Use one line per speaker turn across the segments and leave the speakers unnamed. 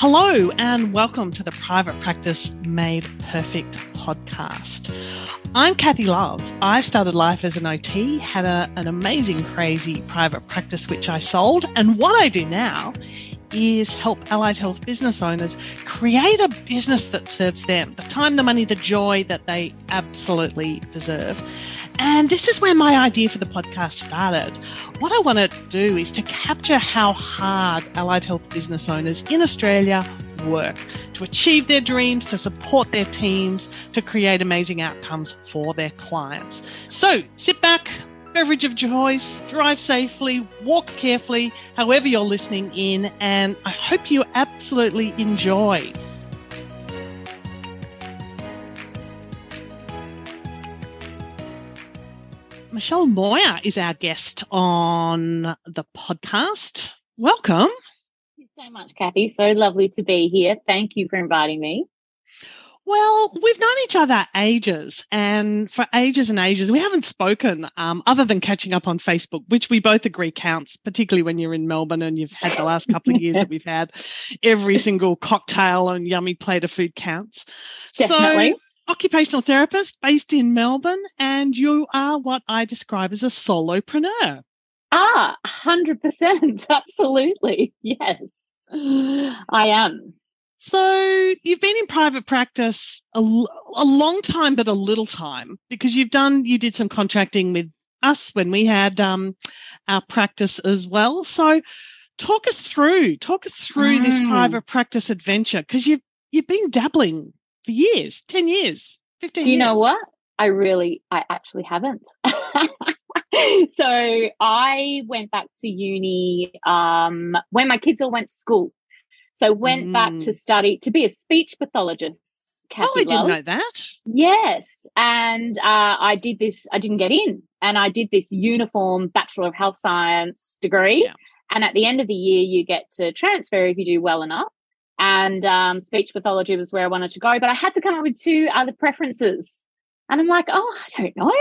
Hello, and welcome to the Private Practice Made Perfect podcast. I'm Kathy Love. I started life as an OT, had a, an amazing, crazy private practice which I sold, and what I do now is help allied health business owners create a business that serves them the time, the money, the joy that they absolutely deserve. And this is where my idea for the podcast started. What I want to do is to capture how hard allied health business owners in Australia work to achieve their dreams, to support their teams, to create amazing outcomes for their clients. So sit back, beverage of choice, drive safely, walk carefully, however you're listening in, and I hope you absolutely enjoy. Michelle Moir is our guest on the podcast. Welcome. Thank
you so much, Kathy. So lovely to be here. Thank you for inviting me.
Well, we've known each other ages, and for ages and ages, we haven't spoken um, other than catching up on Facebook, which we both agree counts, particularly when you're in Melbourne and you've had the last couple of years that we've had. Every single cocktail and yummy plate of food counts.
Definitely.
So, occupational therapist based in Melbourne, and you are what I describe as a solopreneur.
Ah, 100%. Absolutely. Yes, I am.
So you've been in private practice a, a long time, but a little time because you've done, you did some contracting with us when we had um, our practice as well. So talk us through, talk us through mm. this private practice adventure because you've, you've been dabbling for years, 10 years, 15
Do you
years.
know what? I really, I actually haven't. so I went back to uni um, when my kids all went to school. So went mm. back to mm. study to be a speech pathologist. Kathy
oh, I didn't know that.
Yes, and uh, I did this. I didn't get in, and I did this uniform Bachelor of Health Science degree. Yeah. And at the end of the year, you get to transfer if you do well enough. And um, speech pathology was where I wanted to go, but I had to come up with two other preferences. And I'm like, oh, I don't know.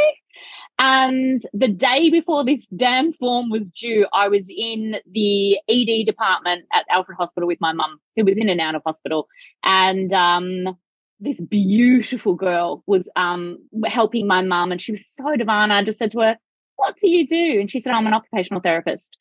And the day before this damn form was due, I was in the ED department at Alfred Hospital with my mum, who was in and out of hospital. And um, this beautiful girl was um, helping my mum, and she was so divine. I just said to her, What do you do? And she said, I'm an occupational therapist.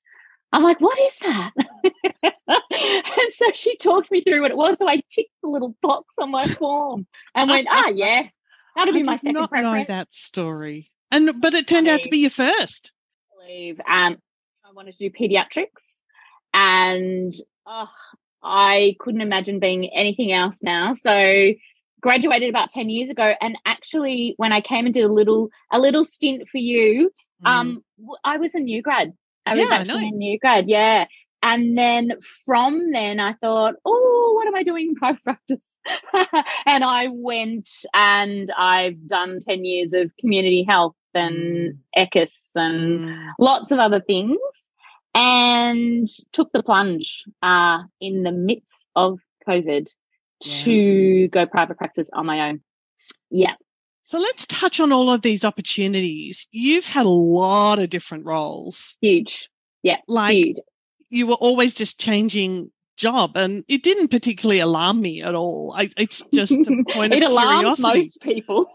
I'm like, What is that? and so she talked me through what it was. So I ticked the little box on my form and went, Ah, yeah, that'll be
I
my second
not
preference.
know that story. And but it turned out to be your first.
I believe um, I wanted to do pediatrics, and oh, I couldn't imagine being anything else now. So graduated about 10 years ago and actually when i came and did a little a little stint for you mm. um i was a new grad i yeah, was actually a new grad yeah and then from then I thought, oh, what am I doing in private practice? and I went and I've done 10 years of community health and mm. ECIS and mm. lots of other things and took the plunge uh, in the midst of COVID yeah. to go private practice on my own. Yeah.
So let's touch on all of these opportunities. You've had a lot of different roles.
Huge. Yeah.
Like
huge
you were always just changing job and it didn't particularly alarm me at all. I, it's just a point
it
of
alarms
curiosity.
most people.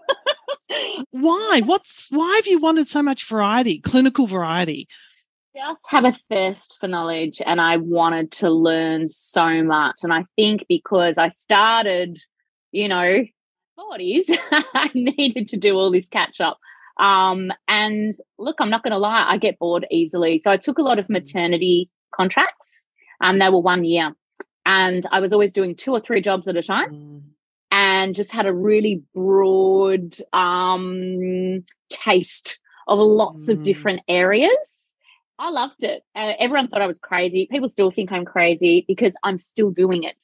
why? What's why have you wanted so much variety, clinical variety?
Just have a thirst for knowledge and I wanted to learn so much. And I think because I started, you know, 40s, I needed to do all this catch up. Um, and look, I'm not going to lie, I get bored easily. So I took a lot of mm. maternity contracts. and they were one year. And I was always doing two or three jobs at a time mm. and just had a really broad um, taste of lots mm. of different areas. I loved it. Uh, everyone thought I was crazy. People still think I'm crazy because I'm still doing it.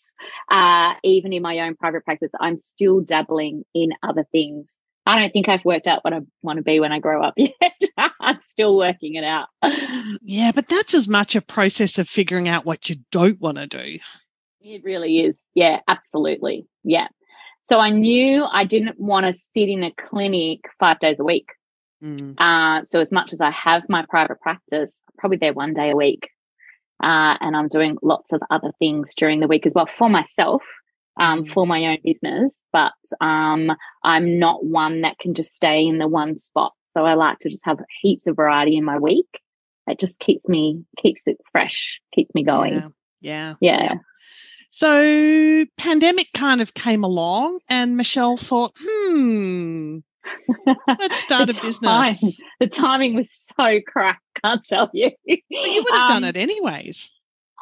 Uh, even in my own private practice, I'm still dabbling in other things. I don't think I've worked out what I want to be when I grow up yet. I'm still working it out.
Yeah, but that's as much a process of figuring out what you don't want to do.
It really is. Yeah, absolutely. Yeah. So I knew I didn't want to sit in a clinic five days a week. Mm. Uh, so as much as I have my private practice, I'm probably there one day a week. Uh, and I'm doing lots of other things during the week as well for myself, um, mm. for my own business. But um, I'm not one that can just stay in the one spot. So I like to just have heaps of variety in my week. It just keeps me keeps it fresh, keeps me going.
Yeah. Yeah.
yeah. yeah.
So pandemic kind of came along and Michelle thought, hmm, let's start a business.
Time, the timing was so crack, can't tell you.
Well, you would have um, done it anyways.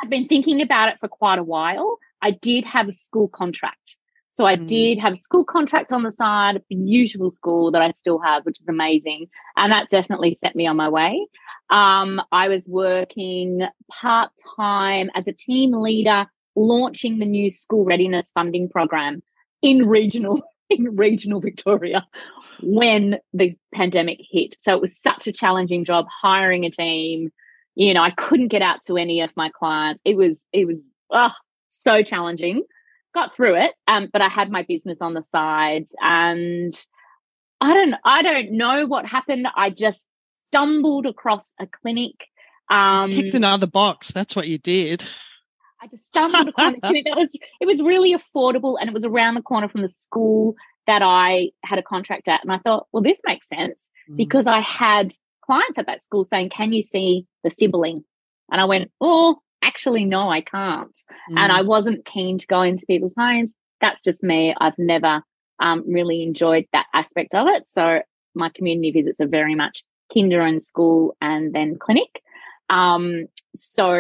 I've been thinking about it for quite a while. I did have a school contract. So I mm. did have a school contract on the side, a usual school that I still have, which is amazing. And that definitely set me on my way. Um, I was working part time as a team leader, launching the new school readiness funding program in regional in regional Victoria when the pandemic hit. So it was such a challenging job hiring a team. You know, I couldn't get out to any of my clients. It was it was oh, so challenging. Got through it, um, but I had my business on the side, and I don't I don't know what happened. I just stumbled across a clinic.
Um, Picked another box. That's what you did.
I just stumbled across a clinic that was it was really affordable, and it was around the corner from the school that I had a contract at. And I thought, well, this makes sense mm. because I had clients at that school saying, Can you see the sibling? And I went, Oh, actually, no, I can't. Mm. And I mm. wasn't keen to go into people's homes. That's just me. I've never um, really enjoyed that aspect of it. So my community visits are very much kinder and school and then clinic. Um, so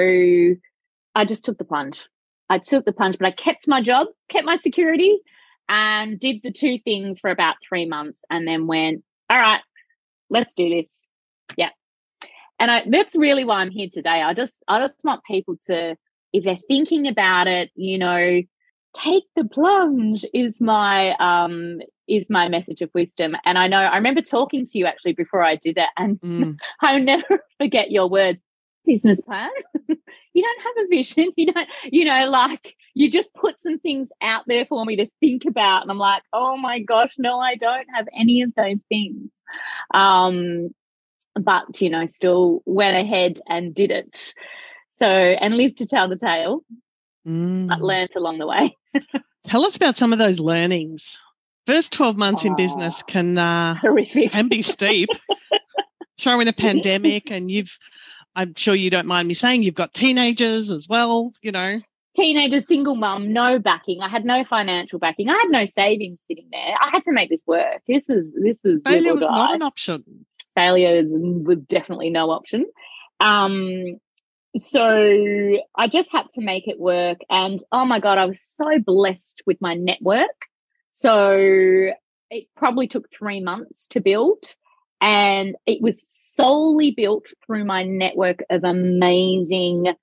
I just took the plunge. I took the plunge, but I kept my job, kept my security, and did the two things for about three months and then went, all right, let's do this. Yeah. And I, that's really why I'm here today. I just, I just want people to, if they're thinking about it, you know, take the plunge is my, um, is my message of wisdom. And I know, I remember talking to you actually before I did it and mm. I'll never forget your words business plan. you don't have a vision. You don't, you know, like you just put some things out there for me to think about. And I'm like, oh my gosh, no, I don't have any of those things. Um, but, you know, still went ahead and did it. So, and lived to tell the tale, mm. but learned along the way.
Tell us about some of those learnings. First 12 months oh, in business can, uh, horrific. can be steep. Throw in a pandemic and you've I'm sure you don't mind me saying you've got teenagers as well, you know.
Teenager, single mum, no backing. I had no financial backing. I had no savings sitting there. I had to make this work. This was this was
failure was not an option.
Failure was definitely no option. Um, so I just had to make it work. And oh my god, I was so blessed with my network. So it probably took three months to build. And it was solely built through my network of amazing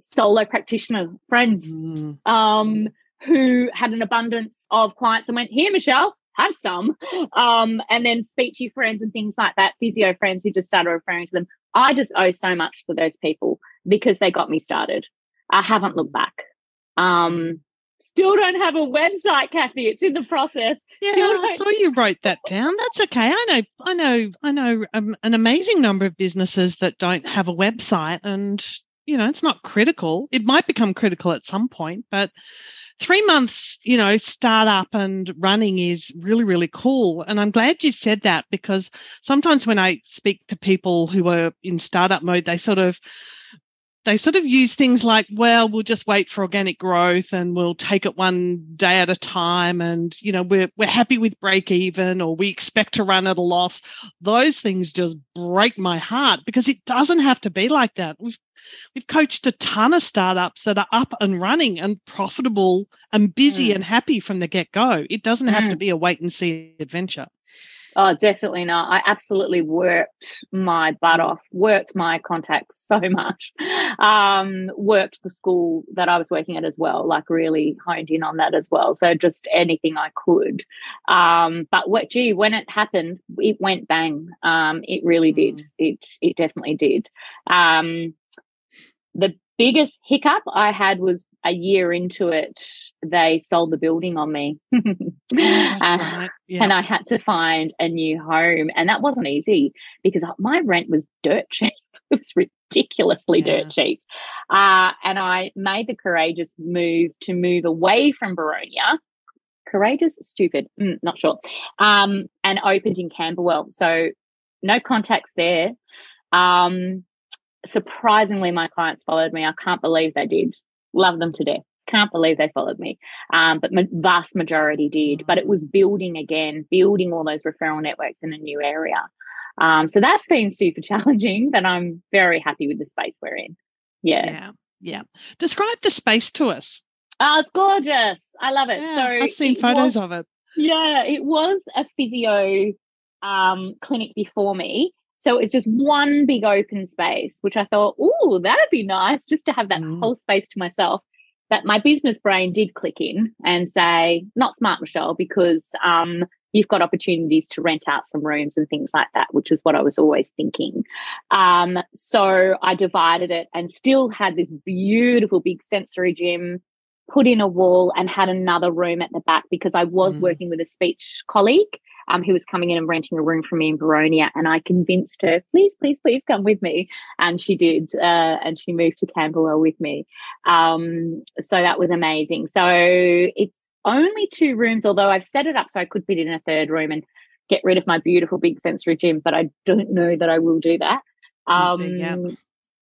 solo practitioner friends mm. um, who had an abundance of clients and went, Here, Michelle, have some. Um, and then speechy friends and things like that, physio friends who just started referring to them. I just owe so much to those people because they got me started. I haven't looked back. Um, Still don't have a website, Kathy. It's in the process.
Yeah, I saw you wrote that down. That's okay. I know, I know, I know um, an amazing number of businesses that don't have a website, and you know, it's not critical. It might become critical at some point, but three months, you know, startup and running is really, really cool. And I'm glad you said that because sometimes when I speak to people who are in startup mode, they sort of they sort of use things like, well, we'll just wait for organic growth and we'll take it one day at a time. And, you know, we're, we're happy with break even or we expect to run at a loss. Those things just break my heart because it doesn't have to be like that. We've, we've coached a ton of startups that are up and running and profitable and busy mm. and happy from the get go. It doesn't have mm. to be a wait and see adventure.
Oh, definitely not. I absolutely worked my butt off, worked my contacts so much, um, worked the school that I was working at as well, like really honed in on that as well. So just anything I could. Um, but what, gee, when it happened, it went bang. Um, it really did. Mm. It, it definitely did. Um, the biggest hiccup I had was a year into it, they sold the building on me. uh, right. yeah. And I had to find a new home. And that wasn't easy because my rent was dirt cheap. It was ridiculously yeah. dirt cheap. Uh, and I made the courageous move to move away from Boronia. Courageous, stupid, mm, not sure. Um, and opened in Camberwell. So no contacts there. Um, surprisingly, my clients followed me. I can't believe they did. Love them to death. Can't believe they followed me. Um, but ma- vast majority did. But it was building again, building all those referral networks in a new area. Um, so that's been super challenging, but I'm very happy with the space we're in. Yeah.
Yeah. Yeah. Describe the space to us.
Oh, it's gorgeous. I love it.
Yeah,
so
I've seen photos
was-
of it.
Yeah, it was a physio um, clinic before me. So it's just one big open space, which I thought, oh, that'd be nice just to have that
Mm.
whole space to myself. But my business brain did click in and say, not smart, Michelle, because um, you've got opportunities to rent out some rooms and things like that, which is what I was always thinking. Um, so I divided it and still had this beautiful big sensory gym put in a wall and had another room at the back because I was
Mm.
working with a speech colleague um, who was coming in and renting a room from me in Boronia. And I convinced her, please, please, please come with me. And she did. Uh, and she moved to Camberwell with me. Um, so that was amazing. So it's only two rooms, although I've set it up so I could fit in a third room and get rid of my beautiful big sensory gym, but I don't know that I will do that. Um,
Yeah.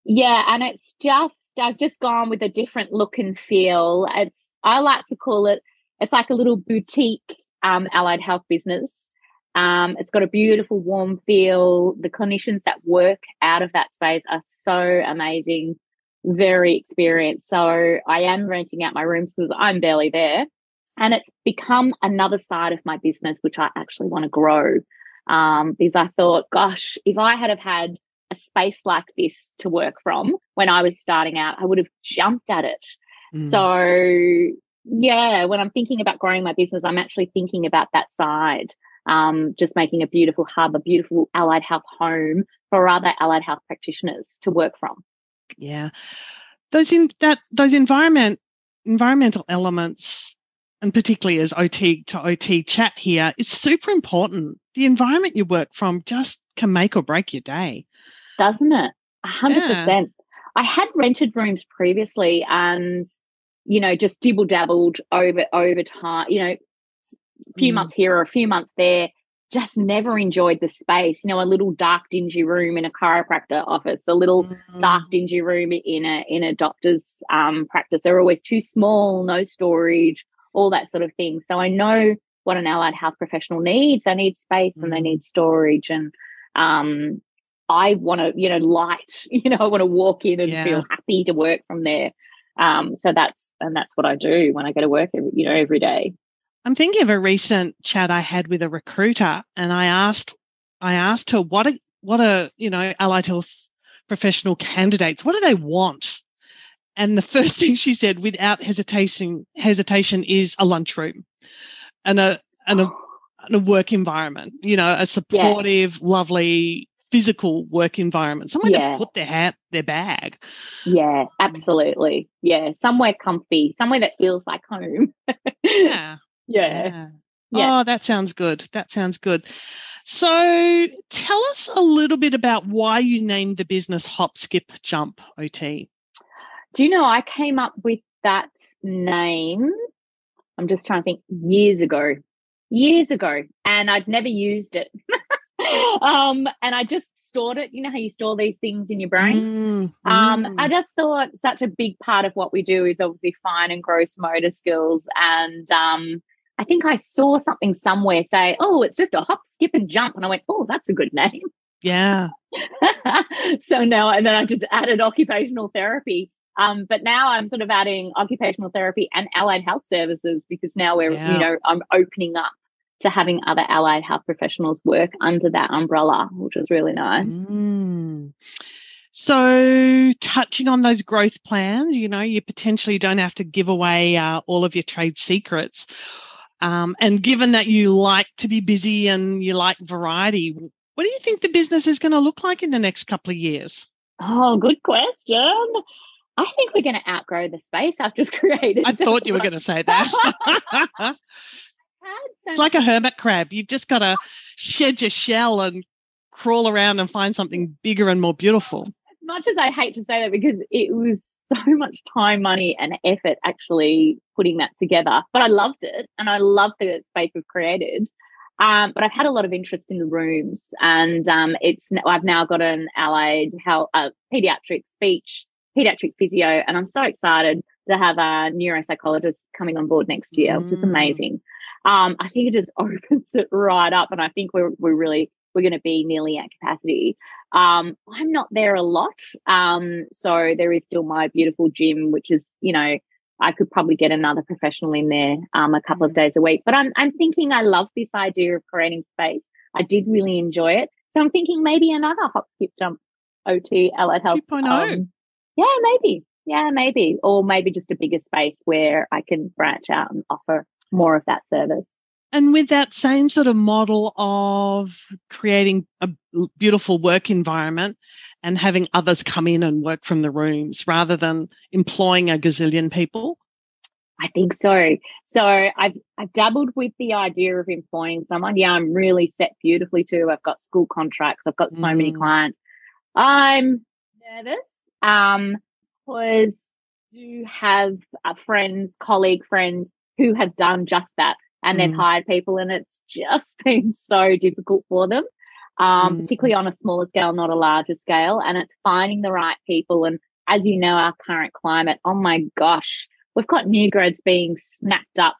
yeah, and it's just I've just gone with a different look and feel. It's I like to call it it's like a little boutique um, allied health business. Um, it's got a beautiful warm feel. The clinicians that work out of that space are so amazing, very experienced. So I am renting out my rooms because I'm barely there. And it's become another side of my business, which I actually want to grow. Um, because I thought, gosh, if I had have had a space like this to work from when I was starting out, I would have jumped at it.
Mm.
So, yeah, when I'm thinking about growing my business, I'm actually thinking about that side. Um, just making a beautiful hub, a beautiful allied health home for other allied health practitioners to work from.
yeah those in that those environment environmental elements and particularly as ot to ot chat here is super important the environment you work from just can make or break your day
doesn't it? A hundred
Yeah.
percent. I had rented rooms previously and, you know, just dibble dabbled over over time, you know, a few
Mm.
months here or a few months there. Just never enjoyed the space. You know, a little dark, dingy room in a chiropractor office, a little dark, dingy room in a in a doctor's um, practice. They're always too small, no storage, all that sort of thing. So I know what an allied health professional needs. They need space and they
Mm.
need storage, and um, I want to, you know, light. You know, I want to walk in and
Yeah.
feel happy to work from there. Um, so that's and that's what I do when I go to work. Every, you know, every day.
I'm thinking of a recent chat I had with a recruiter, and I asked, I asked her what are what are you know allied health professional candidates? What do they want? And the first thing she said, without hesitation, hesitation, is a lunchroom, and a and a, and a work environment. You know, a supportive, lovely, physical work environment, somewhere
Yeah.
to put their hat, their bag.
Yeah, mm. absolutely. Yeah, somewhere comfy, somewhere that feels like home.
Yeah.
yeah.
Yeah.
Yeah.
Oh, that sounds good. That sounds good. So tell us a little bit about why you named the business Hop, Skip, Jump OT.
Do you know I came up with that name? I'm just trying to think years ago, years ago, and I'd never used it. um, and I just stored it. You know how you store these things in your brain?
Mm,
Um,
mm.
I just thought such a big part of what we do is obviously fine and gross motor skills. And um, I think I saw something somewhere say, oh, it's just a hop, skip, and jump. And I went, oh, that's a good name.
yeah.
so now, and then I just added occupational therapy. Um, but now I'm sort of adding occupational therapy and allied health services because now we're,
Yeah.
you know, I'm opening up to having other allied health professionals work under that umbrella, which was really nice.
Mm. So, touching on those growth plans, you know, you potentially don't have to give away uh, all of your trade secrets. Um, and given that you like to be busy and you like variety, what do you think the business is going to look like in the next couple of years?
Oh, good question. I think we're going to outgrow the space I've just created.
I thought you were going to say that. it's like a hermit crab. You've just got to shed your shell and crawl around and find something bigger and more beautiful.
As much as I hate to say that because it was so much time, money, and effort actually putting that together, but I loved it and I loved the space we've created. Um, but I've had a lot of interest in the rooms, and um, it's I've now got an allied health, uh, pediatric speech, pediatric physio, and I'm so excited to have a neuropsychologist coming on board next year, mm. which is mm. amazing. Um, I think it just opens it right up, and I think we're we're really we're going to be nearly at capacity. Um, I'm not there a lot, um, so there is still my beautiful gym, which is you know I could probably get another professional in there um, a couple of mm. days a week. But I'm I'm thinking I love this idea of creating space. I did really enjoy it, so I'm thinking maybe another hop, skip, jump, OT, allied health.
2.0. Um,
yeah, maybe. Yeah, maybe, or maybe just a bigger space where I can branch out and offer more of that service.
And with that same sort of model of creating a beautiful work environment, and having others come in and work from the rooms rather than employing a gazillion people?
I think so. So I've I've dabbled with the idea of employing someone. Yeah, I'm really set beautifully too. I've got school contracts. I've got so mm. many clients. I'm nervous. Um, because do have uh, friends, colleague friends who have done just that, and mm. they've hired people, and it's just been so difficult for them um, mm. particularly on a smaller scale, not a larger scale. And it's finding the right people. And as you know, our current climate, oh my gosh, we've got new grads being snapped up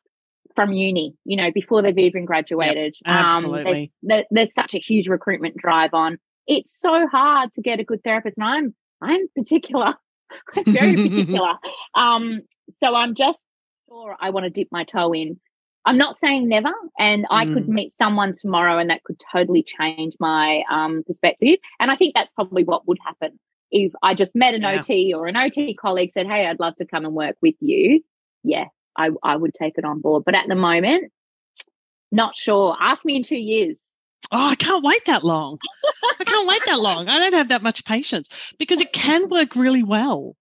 from uni, you know, before they've even graduated.
Yep, absolutely. Um,
there's, there's such a huge recruitment drive on. It's so hard to get a good therapist. And I'm, I'm particular. I'm very particular. Um, so I'm just sure I want to dip my toe in I'm not saying never, and I could mm. meet someone tomorrow and that could totally change my um, perspective. And I think that's probably what would happen if I just met an yeah. OT or an OT colleague said, "Hey, I'd love to come and work with you." Yeah, I, I would take it on board. But at the moment, not sure. Ask me in two years.
Oh, I can't wait that long. I can't wait that long. I don't have that much patience because it can work really well.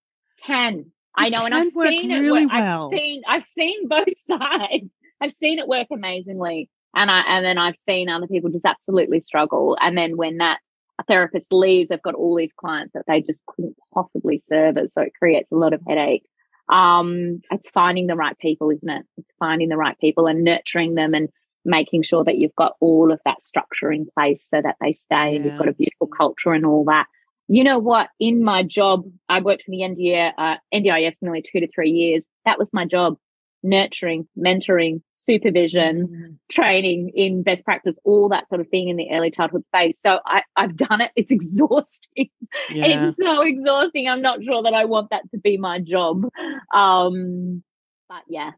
Can I know, and I've seen it really work. Well. I've seen I've seen both sides. I've seen it work amazingly. And I and then I've seen other people just absolutely struggle. And then when that therapist leaves, they've got all these clients that they just couldn't possibly service. So it creates a lot of headache. Um, it's finding the right people, isn't it? It's finding the right people and nurturing them and making sure that you've got all of that structure in place so that they stay yeah. and you've got a beautiful culture and all that. You know what? In my job, I worked for the NDI, uh, NDIS for nearly two to three years. That was my job nurturing, mentoring, supervision, mm-hmm. training in best practice, all that sort of thing in the early childhood space. So I, have done it. It's exhausting. Yeah. It's so exhausting. I'm not sure that I want that to be my job. Um, but yeah.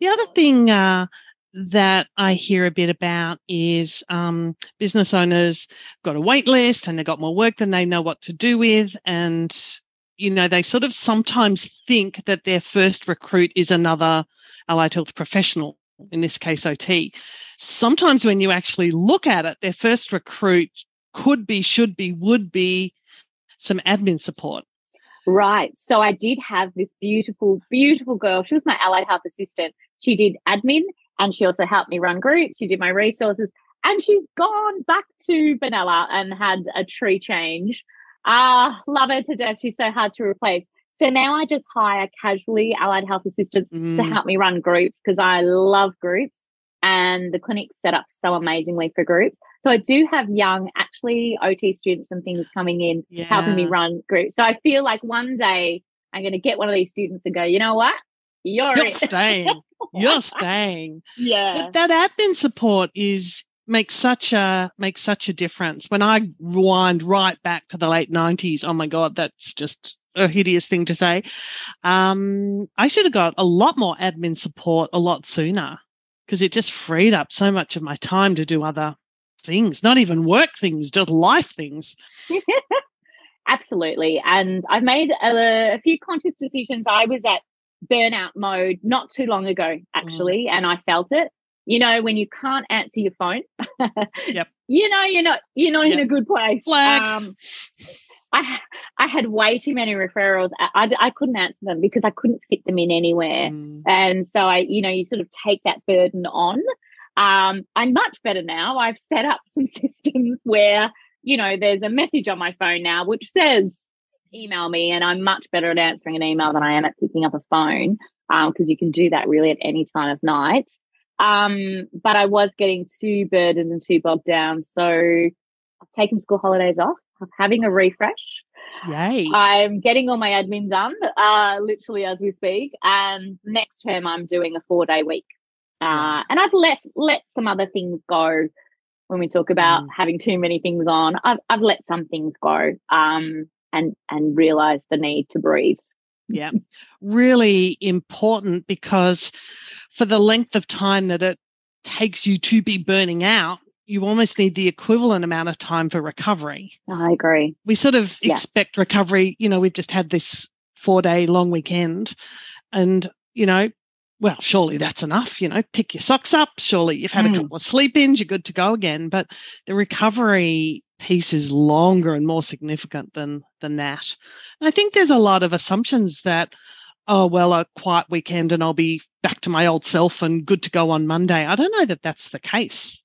The other thing uh, that I hear a bit about is um, business owners got a wait list and they've got more work than they know what to do with. And you know, they sort of sometimes think that their first recruit is another allied health professional, in this case, OT. Sometimes when you actually look at it, their first recruit could be, should be, would be some admin support.
Right. So I did have this beautiful, beautiful girl. She was my allied health assistant. She did admin and she also helped me run groups. She did my resources and she's gone back to Benalla and had a tree change. Ah, love her to death. She's so hard to replace. So now I just hire casually allied health assistants mm. to help me run groups because I love groups and the clinic's set up so amazingly for groups. So I do have young, actually OT students and things coming in yeah. helping me run groups. So I feel like one day I'm going to get one of these students and go, you know what? You're,
You're staying. You're staying.
Yeah.
But that admin support is makes such a makes such a difference. When I rewind right back to the late nineties, oh my god, that's just a hideous thing to say. Um, I should have got a lot more admin support a lot sooner because it just freed up so much of my time to do other things, not even work things, just life things.
Absolutely. And I've made a, a, few conscious decisions. I was at burnout mode not too long ago, mm. actually, mm. and I felt it you know when you can't answer your phone
yep
you know you're not you're not yep. in a good place
Flag. Um,
I I had way too many referrals. I, I, I, couldn't answer them because I couldn't fit them in anywhere. Mm. And so I, you know, you sort of take that burden on. Um, I'm much better now. I've set up some systems where you know, there's a message on my phone now which says email me, and I'm much better at answering an email than I am at picking up a phone because um, you can do that really at any time of night. Um, but I was getting too burdened and too bogged down. So I've taken school holidays off. I'm having a refresh.
Yay.
I'm getting all my admin done, uh, literally as we speak. And next term, I'm doing a four day week. Uh, and I've let let some other things go when we talk about mm. having too many things on. I've I've let some things go um, and and realized the need to breathe.
Yeah, really important because for the length of time that it takes you to be burning out, you almost need the equivalent amount of time for recovery.
I agree.
We sort of yeah. expect recovery, you know, we've just had this four day long weekend and, you know, well, surely that's enough, you know, pick your socks up. Surely you've had mm. a couple of sleep ins, you're good to go again. But the recovery piece is longer and more significant than than that. And I think there's a lot of assumptions that, oh well, a quiet weekend and I'll be back to my old self and good to go on Monday. I don't know that that's the case.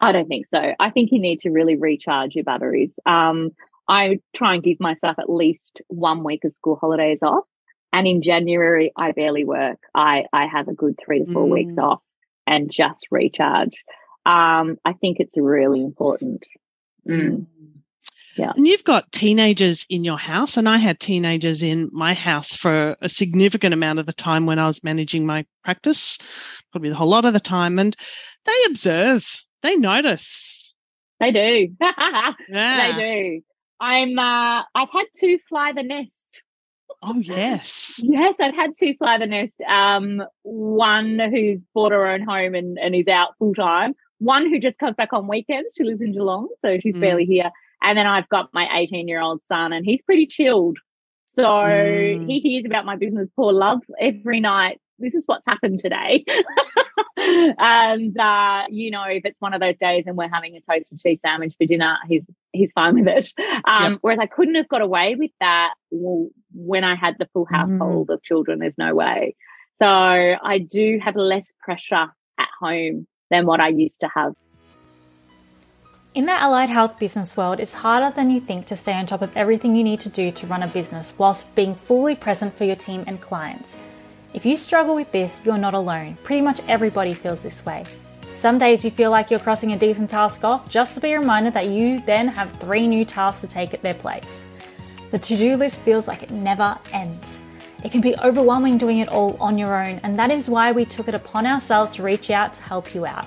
I don't think so. I think you need to really recharge your batteries. Um, I try and give myself at least one week of school holidays off. And in January, I barely work. I, I have a good three to four mm. weeks off and just recharge. Um, I think it's really important. Mm. Yeah.
And you've got teenagers in your house, and I had teenagers in my house for a significant amount of the time when I was managing my practice, probably the whole lot of the time. And they observe they notice.
They do. yeah. They do. I'm uh I've had to fly the nest.
Oh yes.
yes, I've had to fly the nest. Um one who's bought her own home and, and is out full time. One who just comes back on weekends. She lives in Geelong, so she's mm. barely here. And then I've got my 18 year old son and he's pretty chilled. So mm. he hears about my business, poor love, every night. This is what's happened today. and uh, you know, if it's one of those days and we're having a toast and cheese sandwich for dinner, he's he's fine with it. Um, yep. Whereas I couldn't have got away with that when I had the full household mm. of children. There's no way. So I do have less pressure at home than what I used to have.
In the allied health business world, it's harder than you think to stay on top of everything you need to do to run a business whilst being fully present for your team and clients. If you struggle with this, you're not alone. Pretty much everybody feels this way. Some days you feel like you're crossing a decent task off just to be reminded that you then have three new tasks to take at their place. The to do list feels like it never ends. It can be overwhelming doing it all on your own, and that is why we took it upon ourselves to reach out to help you out.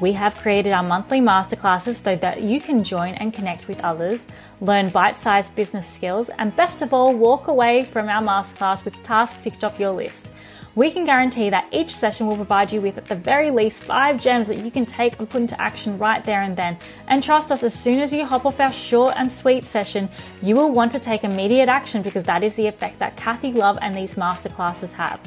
We have created our monthly masterclasses so that you can join and connect with others, learn bite sized business skills, and best of all, walk away from our masterclass with tasks ticked off your list. We can guarantee that each session will provide you with at the very least five gems that you can take and put into action right there and then. And trust us, as soon as you hop off our short and sweet session, you will want to take immediate action because that is the effect that Kathy Love and these masterclasses have.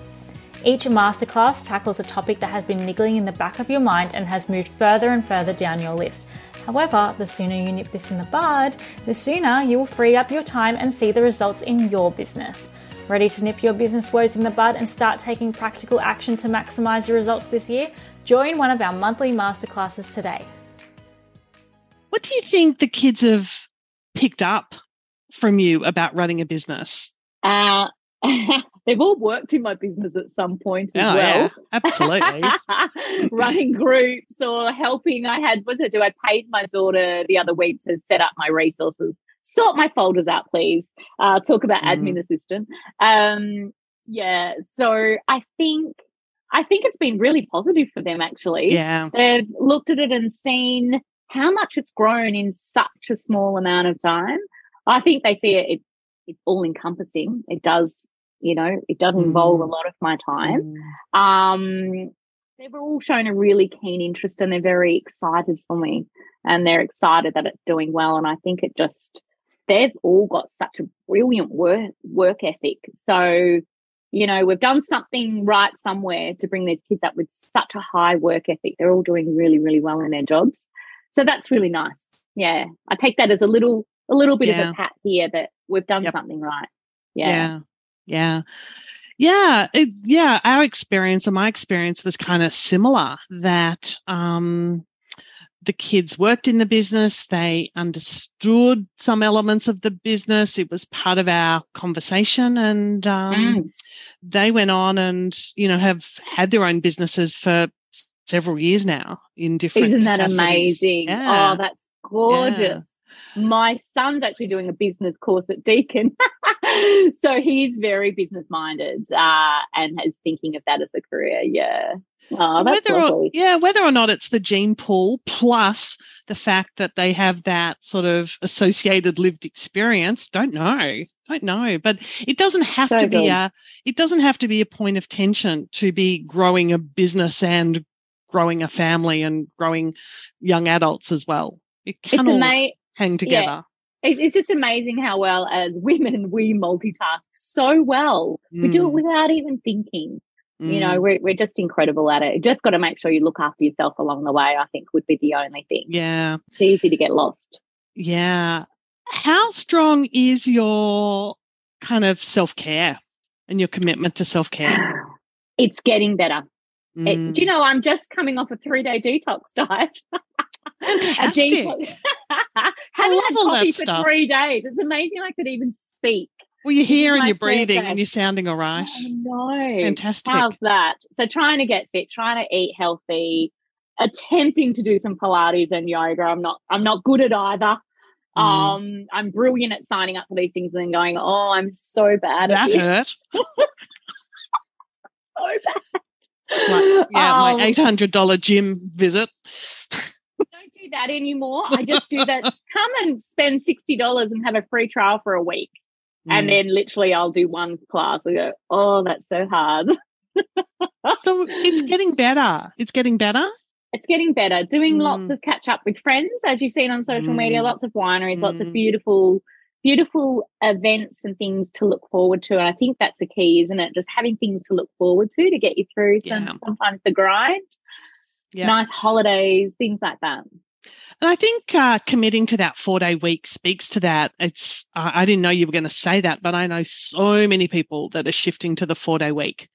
Each masterclass tackles a topic that has been niggling in the back of your mind and has moved further and further down your list. However, the sooner you nip this in the bud, the sooner you will free up your time and see the results in your business. Ready to nip your business woes in the bud and start taking practical action to maximize your results this year? Join one of our monthly masterclasses today.
What do you think the kids have picked up from you about running a business?
Uh, they've all worked in my business at some point as oh, well. Yeah,
absolutely.
Running groups or helping. I had, what did I do? I paid my daughter the other week to set up my resources. Sort my folders out, please. Uh, talk about mm. admin assistant. Um, yeah. So I think, I think it's been really positive for them actually.
Yeah.
They've looked at it and seen how much it's grown in such a small amount of time. I think they see it, it it's all encompassing. It does you know, it does involve mm. a lot of my time. Mm. Um, they've all shown a really keen interest and they're very excited for me and they're excited that it's doing well. And I think it just, they've all got such a brilliant work, work ethic. So, you know, we've done something right somewhere to bring their kids up with such a high work ethic. They're all doing really, really well in their jobs. So that's really nice. Yeah. I take that as a little, a little bit yeah. of a pat here that we've done yep. something right. Yeah.
yeah. Yeah. Yeah, it, yeah. Our experience, and my experience, was kind of similar. That um, the kids worked in the business. They understood some elements of the business. It was part of our conversation and, um, mm. they went on and, you know, have had their own businesses for several years now in different
Isn't that
capacities.
amazing?
Yeah.
Oh, that's gorgeous. Yeah. My son's actually doing a business course at Deakin. so he's very business minded uh, and is thinking of that as a career. Yeah. Oh,
so whether or, yeah, whether or not it's the gene pool plus the fact that they have that sort of associated lived experience, don't know, don't know. But it doesn't have so to be a it doesn't have to be a point of tension to be growing a business and growing a family and growing young adults as well. It can it's all ama- hang together. Yeah
it's just amazing how well as women we multitask so well. Mm. We do it mm. without even thinking. Mm. You know, mm. we're, we're just incredible at it. You just got to make sure you look after yourself along the way, I think would be the only thing.
Yeah.
It's easy to get lost.
Yeah. How strong is your kind of self care and your commitment to self care?
It's getting better. Mm. It, do you mm. know, I'm just coming off a three day detox diet.
Fantastic.
detox. Haven't had coffee for stuff. three days. It's amazing I could even speak.
Well, you're here and you're breathing and you're sounding all right.
No,
Fantastic.
How's that? So trying to get fit, trying to eat healthy, attempting to do some Pilates and yoga. I'm not I'm not good at either. Mm. Um, I'm brilliant at signing up for these things and then going, oh, I'm so bad
that
at
hurt.
so bad.
My, yeah, um, my eight hundred dollar gym visit.
don't do that anymore. I just do that. Come and spend sixty dollars and have a free trial for a week. And mm. then literally I'll do one class. I go, oh, that's so hard.
so it's getting better. It's getting better.
It's getting better. Doing mm. lots of catch up with friends, as you've seen on social mm. media, lots of wineries, lots of mm. beautiful, beautiful events and things to look forward to. And I think that's the key, isn't it? Just having things to look forward to to get you through some, yeah. sometimes the grind. Yeah. Nice holidays, things like that.
And I think uh, committing to that four day week speaks to that. It's uh, I didn't know you were going to say that, but I know so many people that are shifting to the four day week.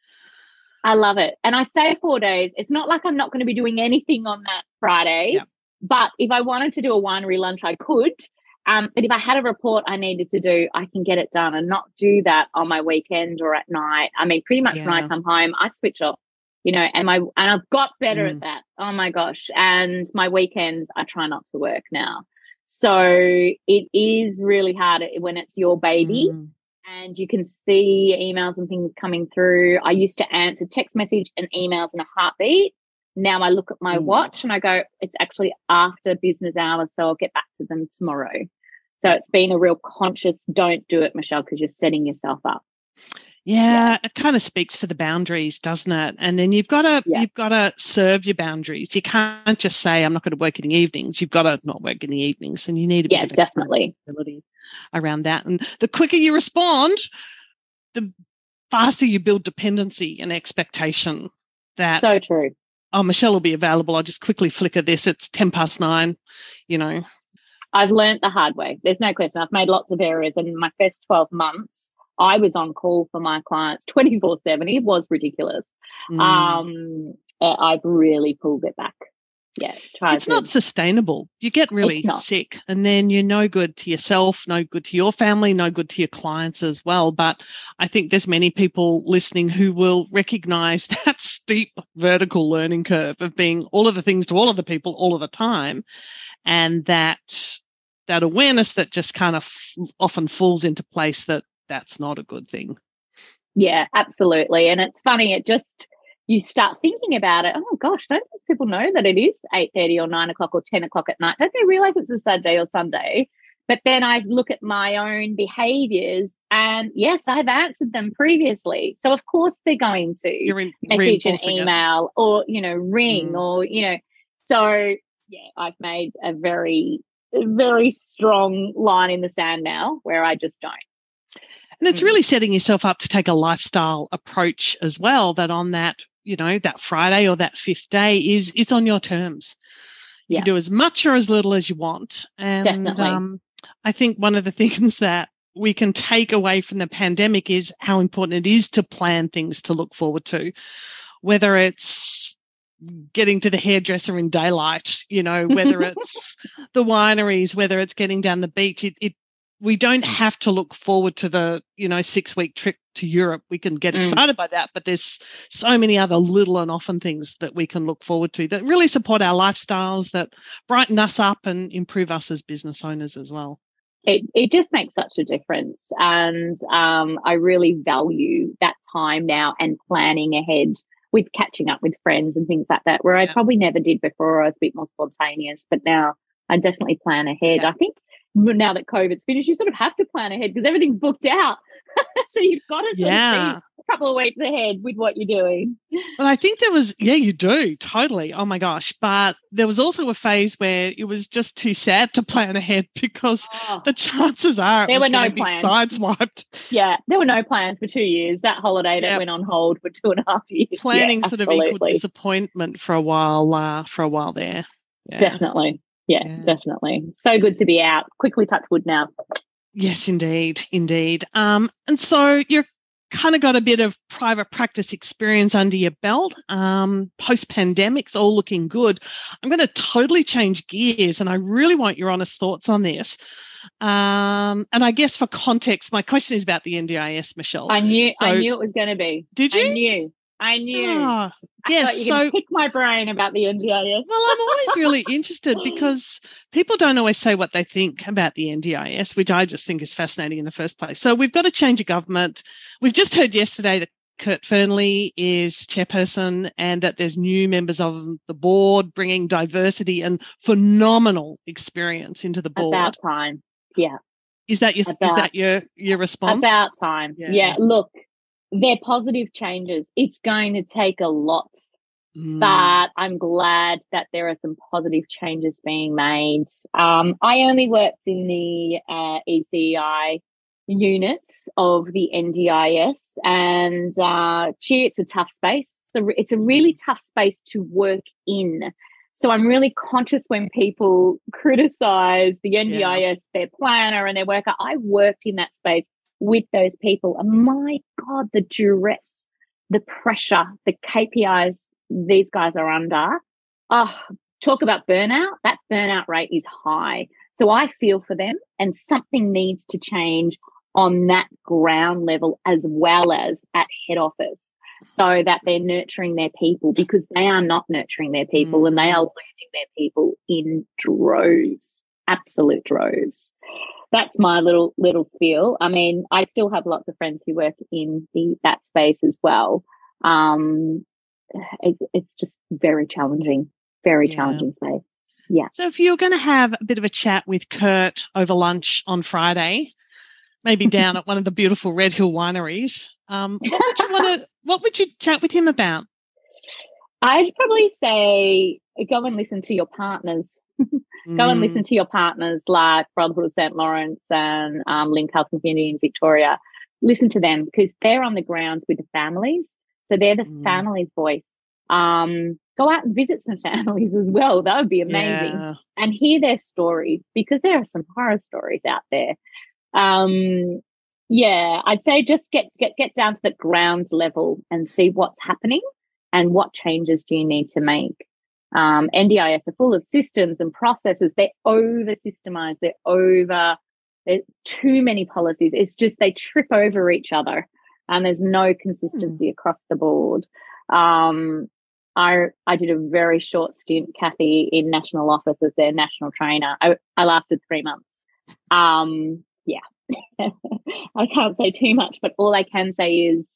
I love it, and I say four days. It's not like I'm not going to be doing anything on that Friday, yeah. but if I wanted to do a winery lunch, I could. Um, but if I had a report I needed to do, I can get it done and not do that on my weekend or at night. I mean, pretty much yeah. when I come home, I switch off you know, and my and I've got better mm. at that. Oh my gosh. And my weekends I try not to work now. So it is really hard when it's your baby mm. and you can see emails and things coming through. I used to answer text message and emails in a heartbeat. Now I look at my mm. watch and I go, it's actually after business hours, so I'll get back to them tomorrow. So it's been a real conscious don't do it, Michelle, because you're setting yourself up.
Yeah, it kind of speaks to the boundaries, doesn't it? And then you've got to yeah. you've got to serve your boundaries. You can't just say I'm not going to work in the evenings. You've got to not work in the evenings, and you need a
yeah, definitely
around that. And the quicker you respond, the faster you build dependency and expectation. That
so true.
Oh, Michelle will be available. I'll just quickly flicker this. It's ten past nine. You know,
I've learned the hard way. There's no question. I've made lots of errors in my first twelve months I was on call for my clients 24 7. It was ridiculous. Mm. Um, I've really pulled it back. Yeah.
it's to, not sustainable. You get really sick and then you're no good to yourself, no good to your family, no good to your clients as well. But I think there's many people listening who will recognize that steep vertical learning curve of being all of the things to all of the people all of the time. And that that awareness that just kind of often falls into place that that's not a good thing.
Yeah, absolutely. And it's funny, it just you start thinking about it. Oh gosh, don't these people know that it is eight thirty or nine o'clock or ten o'clock at night? Don't they realize it's a Saturday or Sunday? But then I look at my own behaviors, and yes, I've answered them previously. So of course they're going to in, message an email it. or you know ring mm. or you know. So yeah, I've made a very very strong line in the sand now where I just don't.
And it's mm. really setting yourself up to take a lifestyle approach as well, that on that, you know, that Friday or that fifth day is it's on your terms. Yeah. You do as much or as little as you want. And um, I think one of the things that we can take away from the pandemic is how important it is to plan things to look forward to, whether it's getting to the hairdresser in daylight, you know, whether it's the wineries, whether it's getting down the beach, it, it we don't have to look forward to the you know six week trip to Europe. We can get mm. excited by that, but there's so many other little and often things that we can look forward to that really support our lifestyles, that brighten us up and improve us as business owners as well.
It it just makes such a difference, and um, I really value that time now and planning ahead with catching up with friends and things like that, where yeah. I probably never did before. I was a bit more spontaneous, but now I definitely plan ahead. Yeah. I think now that COVID's finished, you sort of have to plan ahead because everything's booked out. so you've got to sort yeah. a couple of weeks ahead with what you're doing.
But I think there was, yeah, you do totally. Oh my gosh. But there was also a phase where it was just too sad to plan ahead because oh, the chances are there were no plans. sideswiped.
Yeah, there were no plans for two years. That holiday that yep. went on hold for two and a half years.
Planning
yeah,
sort absolutely. of equal disappointment for a while. Uh, for a while there.
Yeah. Definitely yeah, yeah, definitely. So good to be out. Quickly touch wood now.
Yes, indeed, indeed. Um, and so you're kind of got a bit of private practice experience under your belt. Um, Post pandemic's all looking good. I'm going to totally change gears, and I really want your honest thoughts on this. Um, and I guess for context, my question is about the NDIS, Michelle.
I knew, so, I knew it was going to be.
Did you?
I knew. I knew. Oh, yes. I so pick my brain about the NDIS.
well, I'm always really interested because people don't always say what they think about the NDIS, which I just think is fascinating in the first place. So we've got a change of government. We've just heard yesterday that Kurt Fearnley is chairperson and that there's new members of the board bringing diversity and phenomenal experience into the board.
About time. Yeah.
Is that your about, is that your your response?
About time. Yeah. yeah. Look, they're positive changes. It's going to take a lot, mm. but I'm glad that there are some positive changes being made. Um, I only worked in the uh, ECI units of the NDIS, and uh, gee, it's a tough space. So it's a really tough space to work in. So I'm really conscious when people criticize the NDIS, yeah. their planner and their worker. I worked in that space with those people. And my God, the duress, the pressure, the KPIs these guys are under. Oh, talk about burnout. That burnout rate is high. So I feel for them and something needs to change on that ground level as well as at head office so that they're nurturing their people because they are not nurturing their people mm. and they are mm. losing their people in droves, absolute droves that's my little little spiel. I mean, I still have lots of friends who work in the that space as well. Um, it, it's just very challenging, very yeah. challenging space. Yeah.
So if you're going to have a bit of a chat with Kurt over lunch on Friday, maybe down at one of the beautiful Red Hill wineries, um, what would you want to? What would you chat with him about?
I'd probably say go and listen to your partners mm. go and listen mm. to your partners like Brotherhood of St. Laurence and um, Link Health Community in Victoria. Listen to them because they're on the ground with the families. So they're the mm. family's voice. Um, go out and visit some families as well. That would be amazing. Yeah. And hear their stories because there are some horror stories out there. Um, yeah, I'd say just get, get, get down to the ground level and see what's happening and what changes do you need to make. Um, NDIS are full of systems and processes. They're over systemized. They're over there's too many policies. It's just they trip over each other, and there's no consistency mm. across the board. Um, I I did a very short stint, Kathy, in national office as their national trainer. I, I lasted three months. Um, yeah, I can't say too much, but all I can say is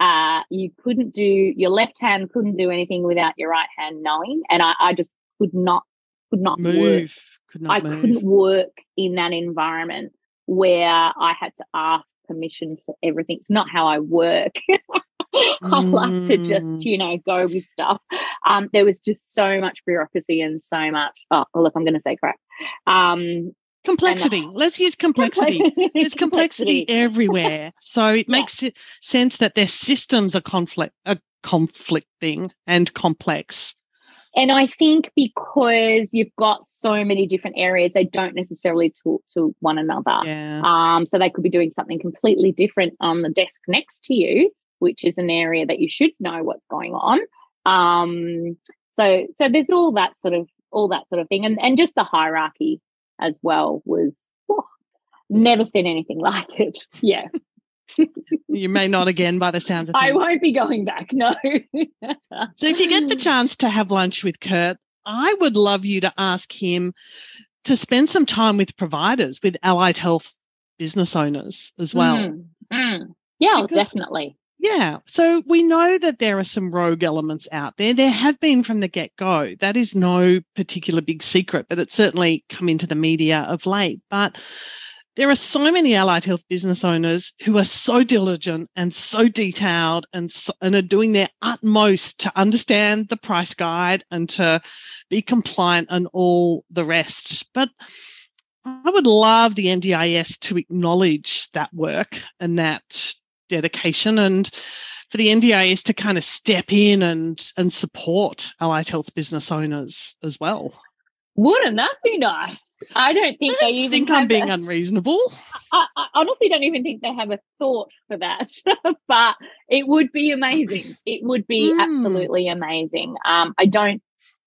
uh, you couldn't do your left hand couldn't do anything without your right hand knowing, and I, I just could not could not
move.
Work.
Could not
I move. couldn't work in that environment where I had to ask permission for everything. It's not how I work. I like to just, mm. you know, go with stuff. Um, there was just so much bureaucracy and so much. Oh, look, I'm going to say crap. Um,
Complexity. Let's use complexity. There's complexity everywhere. So it yeah. makes it sense that their systems are conflict are conflicting and complex.
And I think because you've got so many different areas, they don't necessarily talk to one another.
Yeah.
Um, so they could be doing something completely different on the desk next to you, which is an area that you should know what's going on. Um, So so there's all that sort of all that sort of thing, and and just the hierarchy as well was oh, never seen anything like it. Yeah.
you may not again by the sound of things.
I won't be going back. No.
so if you get the chance to have lunch with Kurt, I would love you to ask him to spend some time with providers, with allied health business owners as well. Mm,
mm. Yeah, because, definitely.
Yeah. So we know that there are some rogue elements out there. There have been from the get go. That is no particular big secret, but it's certainly come into the media of late. But there are so many allied health business owners who are so diligent and so detailed and, so, and are doing their utmost to understand the price guide and to be compliant and all the rest. But I would love the NDIS to acknowledge that work and that dedication and for the NDIS to kind of step in and and support allied health business owners as well.
Wouldn't that be nice? I don't think I don't they even
think I'm being a, unreasonable.
I, I, honestly don't even think they have a thought for that, but it would be amazing. It would be mm. absolutely amazing. Um, I don't,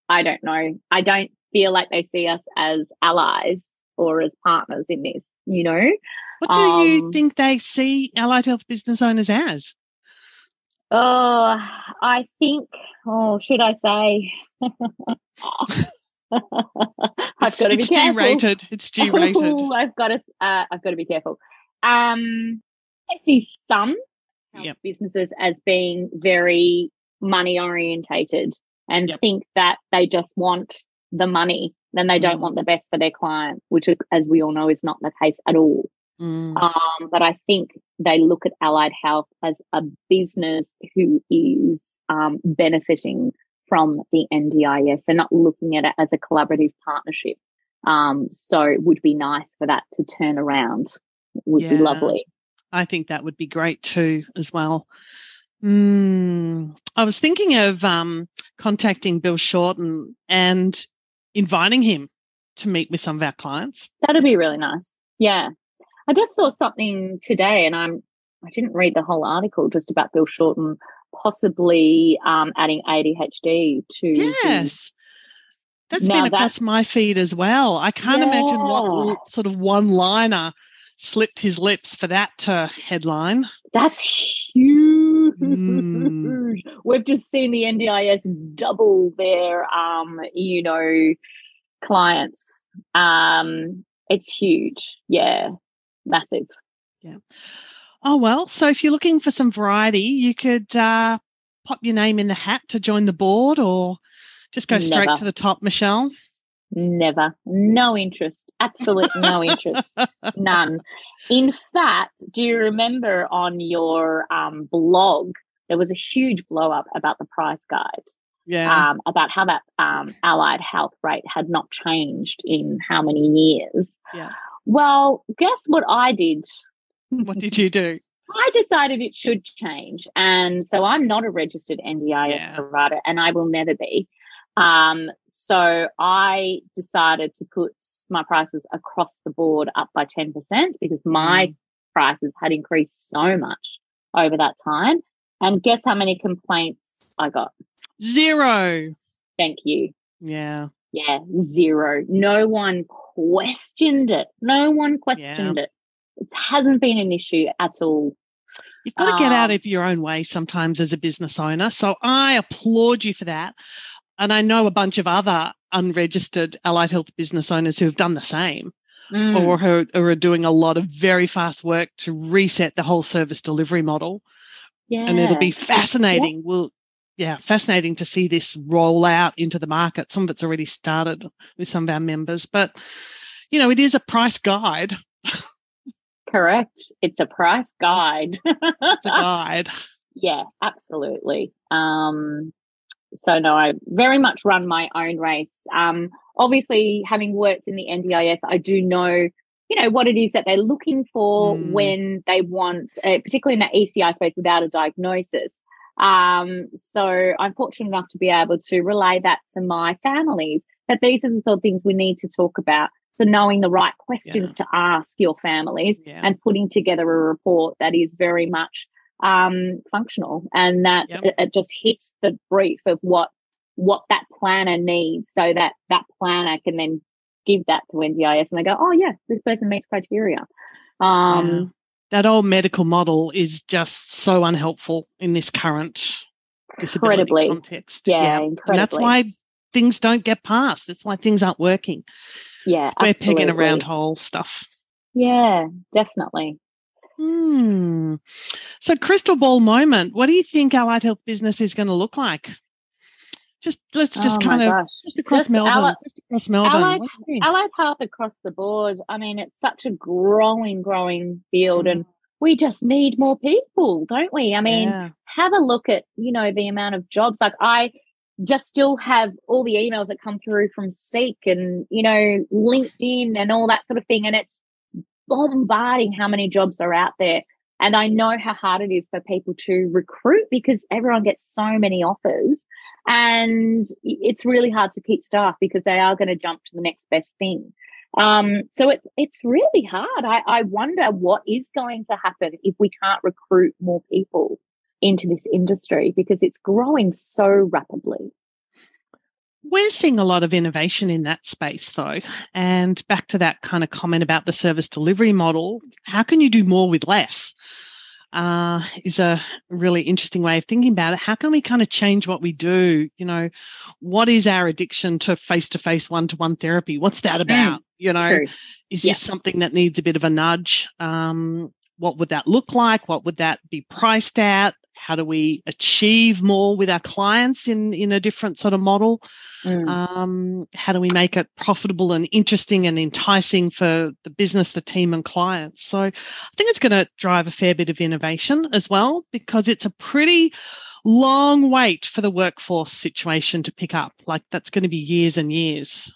I don't know. I don't feel like they see us as allies or as partners in this. You know,
what do um, you think they see allied health business owners as?
Oh, I think. Oh, should I say?
I've it's, got to be it's careful. G-rated. It's G-rated.
I've got to. Uh, I've got to be careful. Um, I see some yep. businesses as being very money orientated and yep. think that they just want the money, then they don't mm. want the best for their client, which, as we all know, is not the case at all. Mm. Um, but I think they look at allied health as a business who is um, benefiting from the NDIS. They're not looking at it as a collaborative partnership. Um, so it would be nice for that to turn around. It Would yeah, be lovely.
I think that would be great too, as well. Mm, I was thinking of um, contacting Bill Shorten and inviting him to meet with some of our clients.
That'd be really nice. Yeah. I just saw something today and I'm I didn't read the whole article just about Bill Shorten possibly um, adding ADHD to
yes. That's now been across that's, my feed as well. I can't yeah. imagine what sort of one liner slipped his lips for that to headline.
That's huge. Mm. We've just seen the NDIS double their, um, you know, clients. Um, it's huge. Yeah, massive.
Yeah. Oh, well, so if you're looking for some variety, you could uh, pop your name in the hat to join the board or just go straight Never. to the top, Michelle.
Never. No interest. Absolutely no interest. None. In fact, do you remember on your um, blog, there was a huge blow up about the price guide?
Yeah.
Um, about how that um, allied health rate had not changed in how many years.
Yeah.
Well, guess what I did?
What did you do?
I decided it should change. And so I'm not a registered NDIS yeah. provider and I will never be. Um, so I decided to put my prices across the board up by 10% because my mm. prices had increased so much over that time. And guess how many complaints I got?
Zero.
Thank you.
Yeah.
Yeah, zero. No one questioned it. No one questioned yeah. it. It hasn't been an issue at all.
You've got to get out um, of your own way sometimes as a business owner. So I applaud you for that. And I know a bunch of other unregistered allied health business owners who have done the same mm. or who, who, are doing a lot of very fast work to reset the whole service delivery model.
Yeah.
And it'll be fascinating. Yeah. We'll, yeah, fascinating to see this roll out into the market. Some of it's already started with some of our members, but you know, it is a price guide.
Correct. It's a price guide.
it's a guide.
Yeah, absolutely. Um, so no, I very much run my own race. Um, obviously, having worked in the NDIS, I do know, you know, what it is that they're looking for mm. when they want, uh, particularly in that ECI space without a diagnosis. Um, so I'm fortunate enough to be able to relay that to my families that these are the sort of things we need to talk about. So knowing the right questions yeah. to ask your families yeah. and putting together a report that is very much um, functional and that yep. it, it, just hits the brief of what what that planner needs so that that planner can then give that to NDIS and they go, oh, yeah, this person meets criteria. Um.
That old medical model is just so unhelpful in this current disability incredibly. context.
Yeah, yeah. incredibly. And
that's why things don't get passed. That's why things aren't working.
Yeah,
we're pegging around whole stuff.
Yeah, definitely.
Hmm. So, crystal ball moment. What do you think allied health business is going to look like? Just let's just oh kind of just across just Melbourne. Allied, just across Melbourne.
Allied, allied health across the board. I mean, it's such a growing, growing field, mm. and we just need more people, don't we? I mean, yeah. have a look at you know the amount of jobs. Like I just still have all the emails that come through from Seek and, you know, LinkedIn and all that sort of thing. And it's bombarding how many jobs are out there. And I know how hard it is for people to recruit because everyone gets so many offers. And it's really hard to keep staff because they are going to jump to the next best thing. Um, so it, it's really hard. I, I wonder what is going to happen if we can't recruit more people into this industry because it's growing so rapidly.
We're seeing a lot of innovation in that space, though. And back to that kind of comment about the service delivery model, how can you do more with less? Uh, is a really interesting way of thinking about it. How can we kind of change what we do? You know, what is our addiction to face to face, one to one therapy? What's that mm, about? Mm, you know, true. is yeah. this something that needs a bit of a nudge? Um, what would that look like? What would that be priced at? How do we achieve more with our clients in in a different sort of model mm. um, how do we make it profitable and interesting and enticing for the business the team and clients so i think it's going to drive a fair bit of innovation as well because it's a pretty long wait for the workforce situation to pick up like that's going to be years and years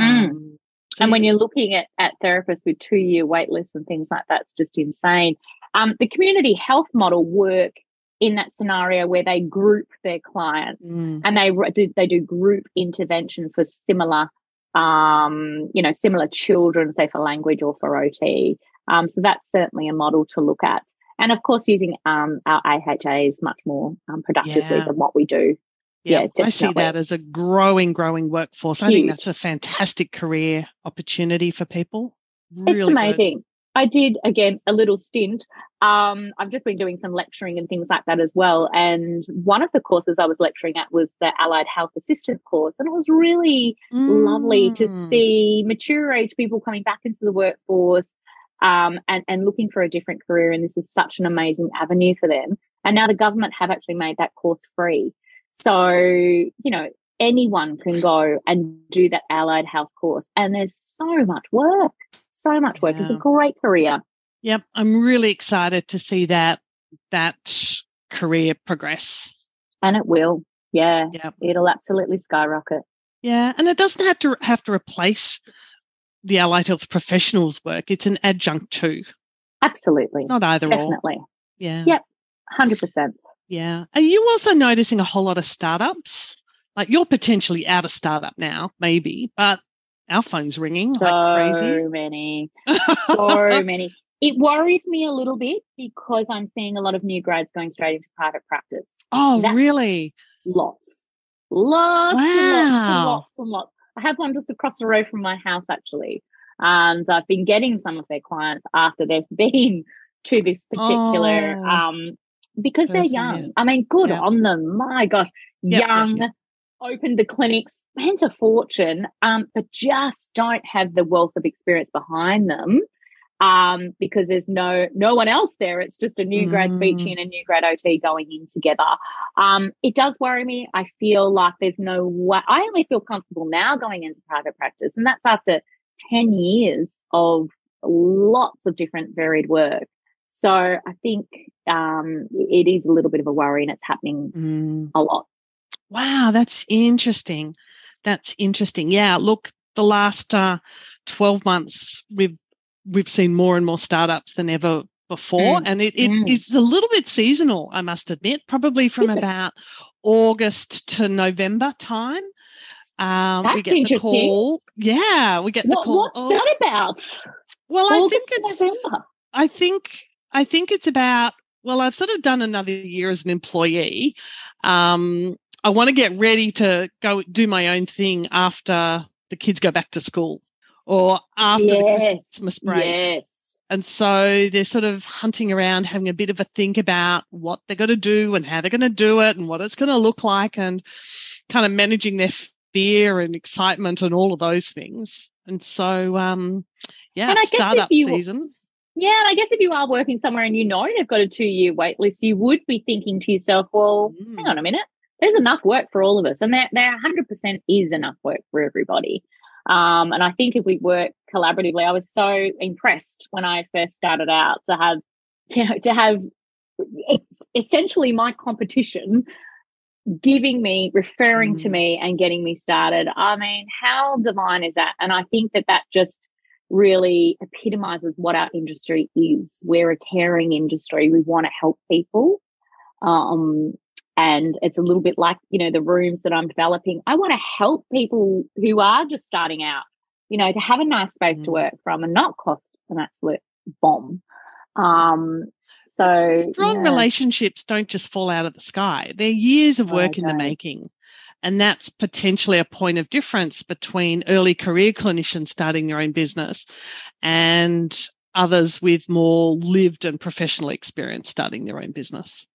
mm. um, so and when you're looking at, at therapists with two year wait lists and things like that, it's just insane. Um, the community health model work in that scenario where they group their clients mm. and they do, they do group intervention for similar um, you know similar children say for language or for ot um, so that's certainly a model to look at and of course using um, our ahas much more um, productively yeah. than what we do
yeah, yeah I see that as a growing, growing workforce. Huge. I think that's a fantastic career opportunity for people.
Really it's amazing. Good. I did again a little stint. Um, I've just been doing some lecturing and things like that as well. And one of the courses I was lecturing at was the Allied Health Assistant course. And it was really mm. lovely to mm. see mature age people coming back into the workforce um, and, and looking for a different career. And this is such an amazing avenue for them. And now the government have actually made that course free. So, you know, anyone can go and do that allied health course. And there's so much work so much work. Yeah. It's a great career.
Yep, I'm really excited to see that that career progress.
And it will. Yeah. Yep. It'll absolutely skyrocket.
Yeah, and it doesn't have to have to replace the allied health professionals' work. It's an adjunct too.
Absolutely.
Not either
Definitely.
Or. Yeah.
Yep. Hundred percent.
Yeah. Are you also noticing a whole lot of startups? Like you're potentially out of startup now, maybe, but our phone's ringing
so
like crazy.
many, so many. It worries me a little bit because I'm seeing a lot of new grads going straight into private practice.
Oh, That's really?
Lots, lots, wow. and lots, and lots, and lots. I have one just across the road from my house actually, and I've been getting some of their clients after they've been to this particular oh. um because they're young. Yeah. I mean, good yeah. on them. My gosh, yep, young, yep, yep opened the clinic, spent a fortune, um, but just don't have the wealth of experience behind them um, because there's no no one else there. It's just a new grad speech mm. and a new grad OT going in together. Um, it does worry me. I feel like there's no way. I only feel comfortable now going into private practice, and that's after ten years of lots of different varied work. So I think um, it is a little bit of a worry, and it's happening mm. a lot.
Wow, that's interesting. That's interesting. Yeah, look, the last uh, 12 months we've we've seen more and more startups than ever before mm. and it, it mm. is a little bit seasonal i must admit probably from about august to november time
um, That's we get interesting. the call
yeah we get the call
what's oh, that about
well august i think it's november. i think i think it's about well i've sort of done another year as an employee um, I want to get ready to go do my own thing after the kids go back to school or after yes, the Christmas break.
Yes.
And so they're sort of hunting around, having a bit of a think about what they're going to do and how they're going to do it and what it's going to look like and kind of managing their fear and excitement and all of those things. And so, um, yeah, startup you, season.
Yeah, and I guess if you are working somewhere and you know they've got a two year wait list, you would be thinking to yourself, well, mm. hang on a minute, there's enough work for all of us. And there, there 100% is enough work for everybody. Um, and I think if we work collaboratively, I was so impressed when I first started out to have, you know, to have essentially my competition giving me, referring mm. to me and getting me started. I mean, how divine is that? And I think that that just really epitomizes what our industry is. We're a caring industry. We want to help people. Um, and it's a little bit like, you know, the rooms that I'm developing. I want to help people who are just starting out, you know, to have a nice space mm. to work from and not cost an absolute bomb. Um, so
strong yeah. relationships don't just fall out of the sky. They're years of work in the making. And that's potentially a point of difference between early career clinicians starting their own business and others with more lived and professional experience starting their own business.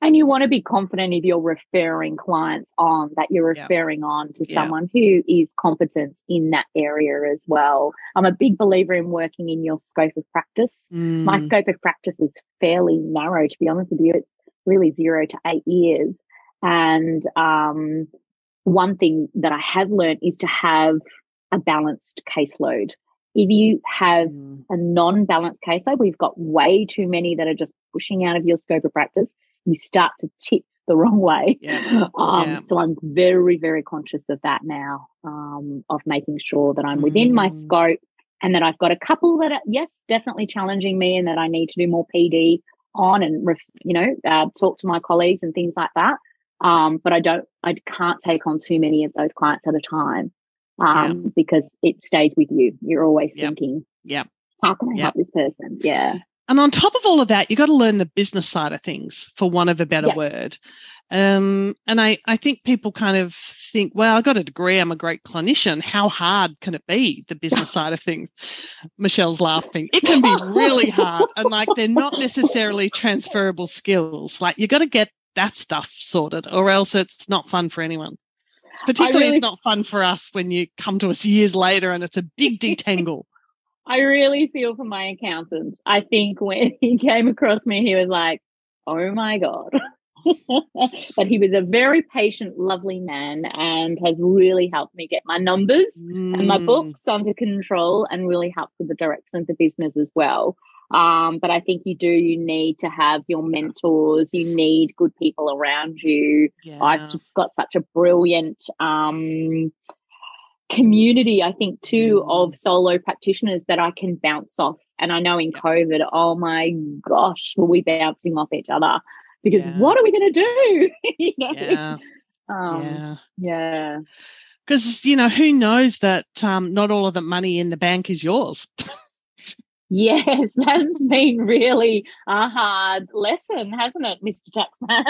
And you want to be confident if you're referring clients on that you're referring yeah. on to yeah. someone who is competent in that area as well. I'm a big believer in working in your scope of practice. Mm. My scope of practice is fairly narrow, to be honest with you. It's really zero to eight years. And um, one thing that I have learned is to have a balanced caseload. If you have mm. a non balanced caseload, we've got way too many that are just pushing out of your scope of practice you start to tip the wrong way.
Yeah. Um,
yeah. So I'm very, very conscious of that now, um, of making sure that I'm within mm. my scope and that I've got a couple that are, yes, definitely challenging me and that I need to do more PD on and, ref, you know, uh, talk to my colleagues and things like that. Um, but I don't, I can't take on too many of those clients at a time um, yeah. because it stays with you. You're always yep. thinking,
yeah,
how can I yep. help this person? Yeah.
And on top of all of that, you've got to learn the business side of things, for one of a better yeah. word. Um, and I, I think people kind of think, well, I got a degree, I'm a great clinician. How hard can it be, the business side of things? Michelle's laughing. It can be really hard. And like they're not necessarily transferable skills. Like you got to get that stuff sorted, or else it's not fun for anyone. Particularly, really... it's not fun for us when you come to us years later and it's a big detangle.
I really feel for my accountant. I think when he came across me, he was like, oh my God. but he was a very patient, lovely man and has really helped me get my numbers mm. and my mm. books under control and really helped with the direction of the business as well. Um, but I think you do, you need to have your mentors, you need good people around you. Yeah. I've just got such a brilliant um, community, I think, too, mm. of solo practitioners that I can bounce off. And I know in COVID, oh my gosh, were we bouncing off each other? Because yeah. what are we going to do? you know?
Yeah. Um, yeah.
Yeah.
Because, you know, who knows that um, not all of the money in the bank is yours?
Yes, that's been really a hard lesson, hasn't it, Mr. Taxman?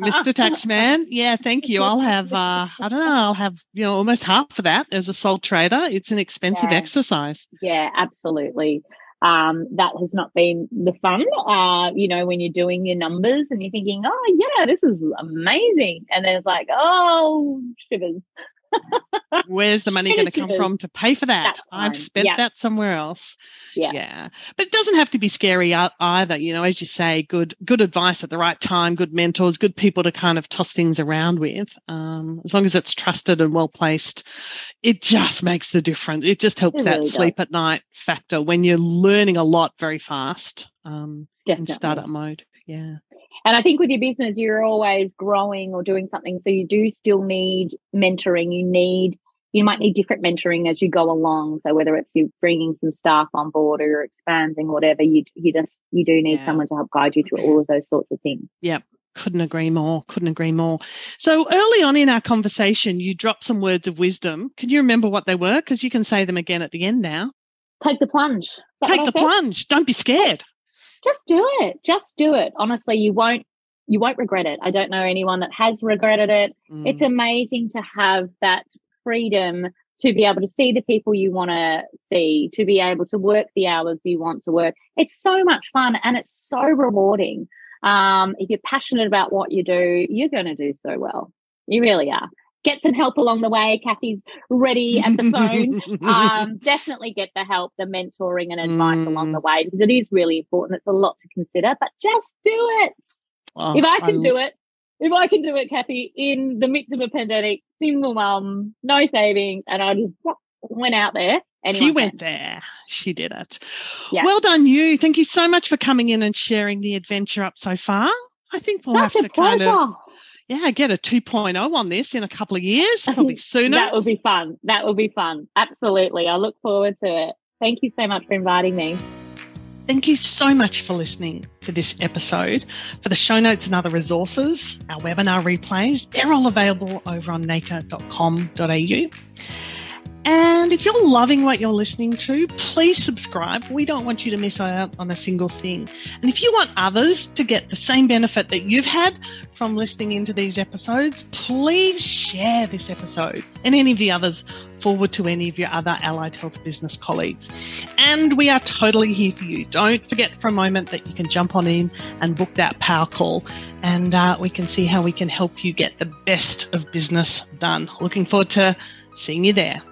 Mr. Taxman, yeah, thank you. I'll have, uh, I don't know, I'll have, you know, almost half of that as a sole trader. It's an expensive
yeah.
exercise.
Yeah, absolutely. Um, that has not been the fun, uh, you know, when you're doing your numbers and you're thinking, oh, yeah, this is amazing. And then it's like, oh, shivers.
Where's the money going to come from to pay for that? I've spent yeah. that somewhere else.
Yeah.
Yeah. But it doesn't have to be scary either. You know, as you say, good good advice at the right time, good mentors, good people to kind of toss things around with. Um, as long as it's trusted and well placed, it just makes the difference. It just helps it that really sleep does. at night factor when you're learning a lot very fast um, in startup mode. Yeah.
And I think with your business, you're always growing or doing something. So you do still need mentoring. You need, you might need different mentoring as you go along. So whether it's you bringing some staff on board or you're expanding, whatever, you, you just, you do need yeah. someone to help guide you through all of those sorts of things.
Yep. Couldn't agree more. Couldn't agree more. So early on in our conversation, you dropped some words of wisdom. Can you remember what they were? Because you can say them again at the end now.
Take the plunge.
Take the plunge. Don't be scared
just do it. Just do it. Honestly, you won't you won't regret it. I don't know anyone that has regretted it. Mm. It's amazing to have that freedom to be able to see the people you want to see, to be able to work the hours you want to work. It's so much fun and it's so rewarding. Um, if you're passionate about what you do, you're going to do so well. You really are. Get some help along the way. Kathy's ready at the phone. um, definitely get the help, the mentoring and advice mm. along the way because it is really important. It's a lot to consider, but just do it. Oh, if I can I... do it, if I can do it, Kathy, in the midst of a pandemic, single mum, no savings, and I just went out there.
She went can. there. She did it. Yeah. Well done, you. Thank you so much for coming in and sharing the adventure up so far. I think we'll
Such
have
to
pleasure. kind of yeah, get a 2.0 on this in a couple of years, probably sooner.
that would be fun. That would be fun. Absolutely. I look forward to it. Thank you so much for inviting me.
Thank you so much for listening to this episode. For the show notes and other resources, our webinar replays, they're all available over on nacre.com.au. And if you're loving what you're listening to, please subscribe. We don't want you to miss out on a single thing. And if you want others to get the same benefit that you've had from listening into these episodes, please share this episode and any of the others forward to any of your other allied health business colleagues. And we are totally here for you. Don't forget for a moment that you can jump on in and book that power call and uh, we can see how we can help you get the best of business done. Looking forward to seeing you there.